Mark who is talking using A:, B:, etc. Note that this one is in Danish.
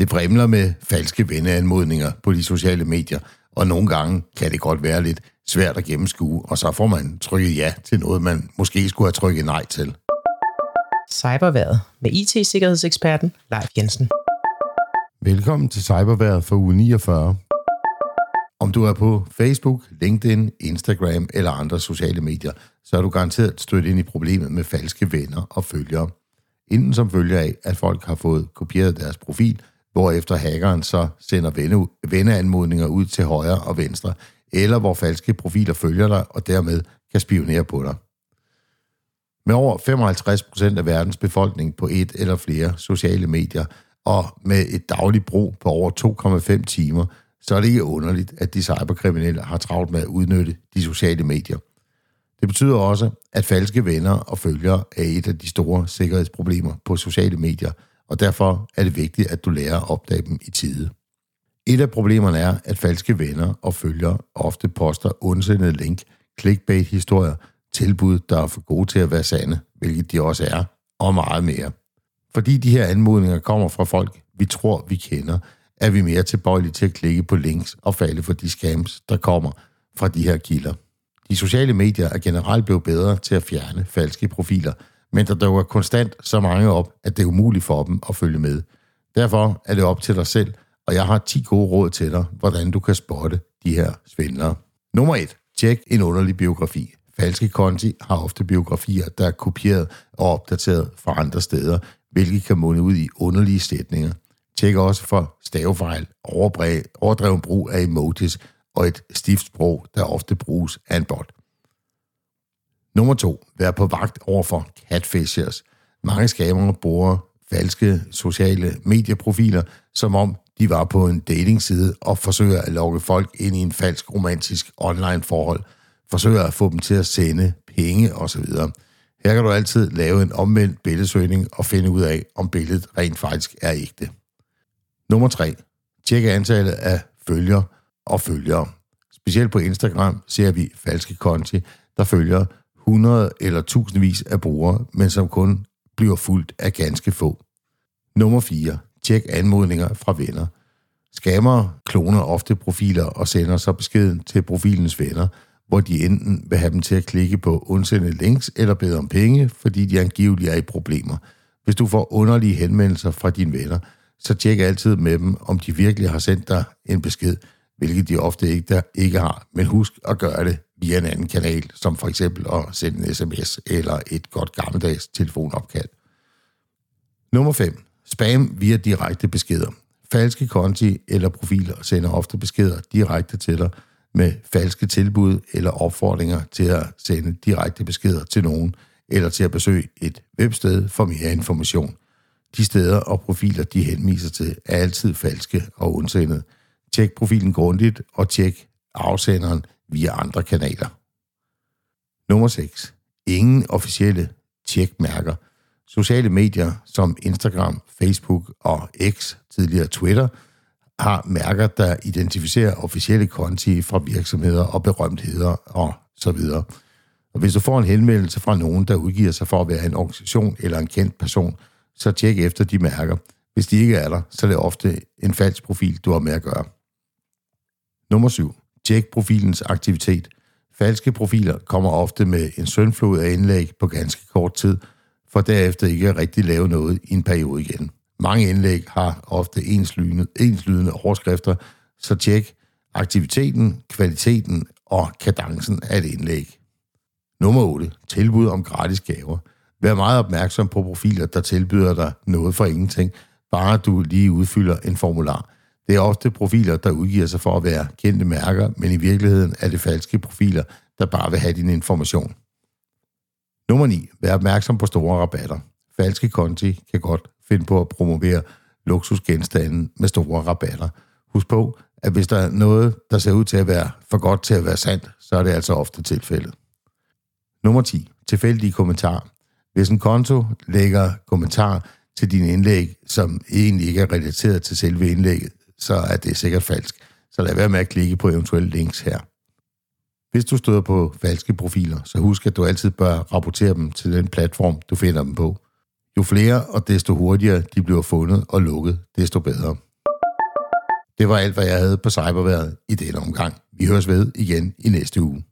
A: Det vrimler med falske venneanmodninger på de sociale medier, og nogle gange kan det godt være lidt svært at gennemskue, og så får man trykket ja til noget, man måske skulle have trykket nej til.
B: Cyberværet med IT-sikkerhedseksperten Leif Jensen.
A: Velkommen til Cyberværet for uge 49. Om du er på Facebook, LinkedIn, Instagram eller andre sociale medier, så er du garanteret stødt ind i problemet med falske venner og følgere. Inden som følger af, at folk har fået kopieret deres profil, hvorefter hackeren så sender venne, venneanmodninger ud til højre og venstre, eller hvor falske profiler følger dig og dermed kan spionere på dig. Med over 55 procent af verdens befolkning på et eller flere sociale medier, og med et dagligt brug på over 2,5 timer, så er det ikke underligt, at de cyberkriminelle har travlt med at udnytte de sociale medier. Det betyder også, at falske venner og følgere er et af de store sikkerhedsproblemer på sociale medier, og derfor er det vigtigt, at du lærer at opdage dem i tide. Et af problemerne er, at falske venner og følgere ofte poster ondsindede link, clickbait-historier, tilbud, der er for gode til at være sande, hvilket de også er, og meget mere. Fordi de her anmodninger kommer fra folk, vi tror, vi kender, er vi mere tilbøjelige til at klikke på links og falde for de scams, der kommer fra de her kilder. De sociale medier er generelt blevet bedre til at fjerne falske profiler, men der dukker konstant så mange op, at det er umuligt for dem at følge med. Derfor er det op til dig selv, og jeg har 10 gode råd til dig, hvordan du kan spotte de her svindlere. Nummer 1. Tjek en underlig biografi. Falske konti har ofte biografier, der er kopieret og opdateret fra andre steder, hvilket kan munde ud i underlige sætninger. Tjek også for stavefejl, overdreven brug af emojis og et stift sprog, der ofte bruges af en bot. Nummer to. Vær på vagt over for catfishers. Mange skamere bruger falske sociale medieprofiler, som om de var på en datingside og forsøger at lokke folk ind i en falsk romantisk online forhold, forsøger at få dem til at sende penge osv. Her kan du altid lave en omvendt billedsøgning og finde ud af, om billedet rent faktisk er ægte. Nummer 3. Tjek antallet af følger og følgere. Specielt på Instagram ser vi falske konti, der følger 100 eller tusindvis af brugere, men som kun bliver fuldt af ganske få. Nummer 4. Tjek anmodninger fra venner. Scammer kloner ofte profiler og sender så beskeden til profilens venner, hvor de enten vil have dem til at klikke på undsendte links eller bede om penge, fordi de angiveligt er i problemer. Hvis du får underlige henvendelser fra dine venner, så tjek altid med dem, om de virkelig har sendt dig en besked, hvilket de ofte ikke, der ikke har. Men husk at gøre det via en anden kanal, som for eksempel at sende en sms eller et godt gammeldags telefonopkald. Nummer 5. Spam via direkte beskeder. Falske konti eller profiler sender ofte beskeder direkte til dig med falske tilbud eller opfordringer til at sende direkte beskeder til nogen eller til at besøge et websted for mere information. De steder og profiler, de henviser til, er altid falske og ondsendede. Tjek profilen grundigt og tjek afsenderen via andre kanaler. Nummer 6. Ingen officielle tjekmærker. Sociale medier som Instagram, Facebook og X, tidligere Twitter, har mærker, der identificerer officielle konti fra virksomheder og berømtheder og så videre. Og hvis du får en henvendelse fra nogen, der udgiver sig for at være en organisation eller en kendt person, så tjek efter de mærker. Hvis de ikke er der, så er det ofte en falsk profil, du har med at gøre. Nummer 7. Tjek profilens aktivitet. Falske profiler kommer ofte med en søndflod af indlæg på ganske kort tid, for derefter ikke at rigtig lave noget i en periode igen. Mange indlæg har ofte enslydende, enslydende overskrifter, så tjek aktiviteten, kvaliteten og kadencen af et indlæg. Nummer 8. Tilbud om gratis gaver. Vær meget opmærksom på profiler, der tilbyder dig noget for ingenting, bare du lige udfylder en formular. Det er ofte profiler, der udgiver sig for at være kendte mærker, men i virkeligheden er det falske profiler, der bare vil have din information. Nummer 9. Vær opmærksom på store rabatter. Falske konti kan godt finde på at promovere luksusgenstande med store rabatter. Husk på, at hvis der er noget, der ser ud til at være for godt til at være sandt, så er det altså ofte tilfældet. Nummer 10. Tilfældige kommentarer. Hvis en konto lægger kommentar til dine indlæg, som egentlig ikke er relateret til selve indlægget, så er det sikkert falsk. Så lad være med at klikke på eventuelle links her. Hvis du støder på falske profiler, så husk, at du altid bør rapportere dem til den platform, du finder dem på. Jo flere og desto hurtigere de bliver fundet og lukket, desto bedre. Det var alt, hvad jeg havde på cyberværet i denne omgang. Vi høres ved igen i næste uge.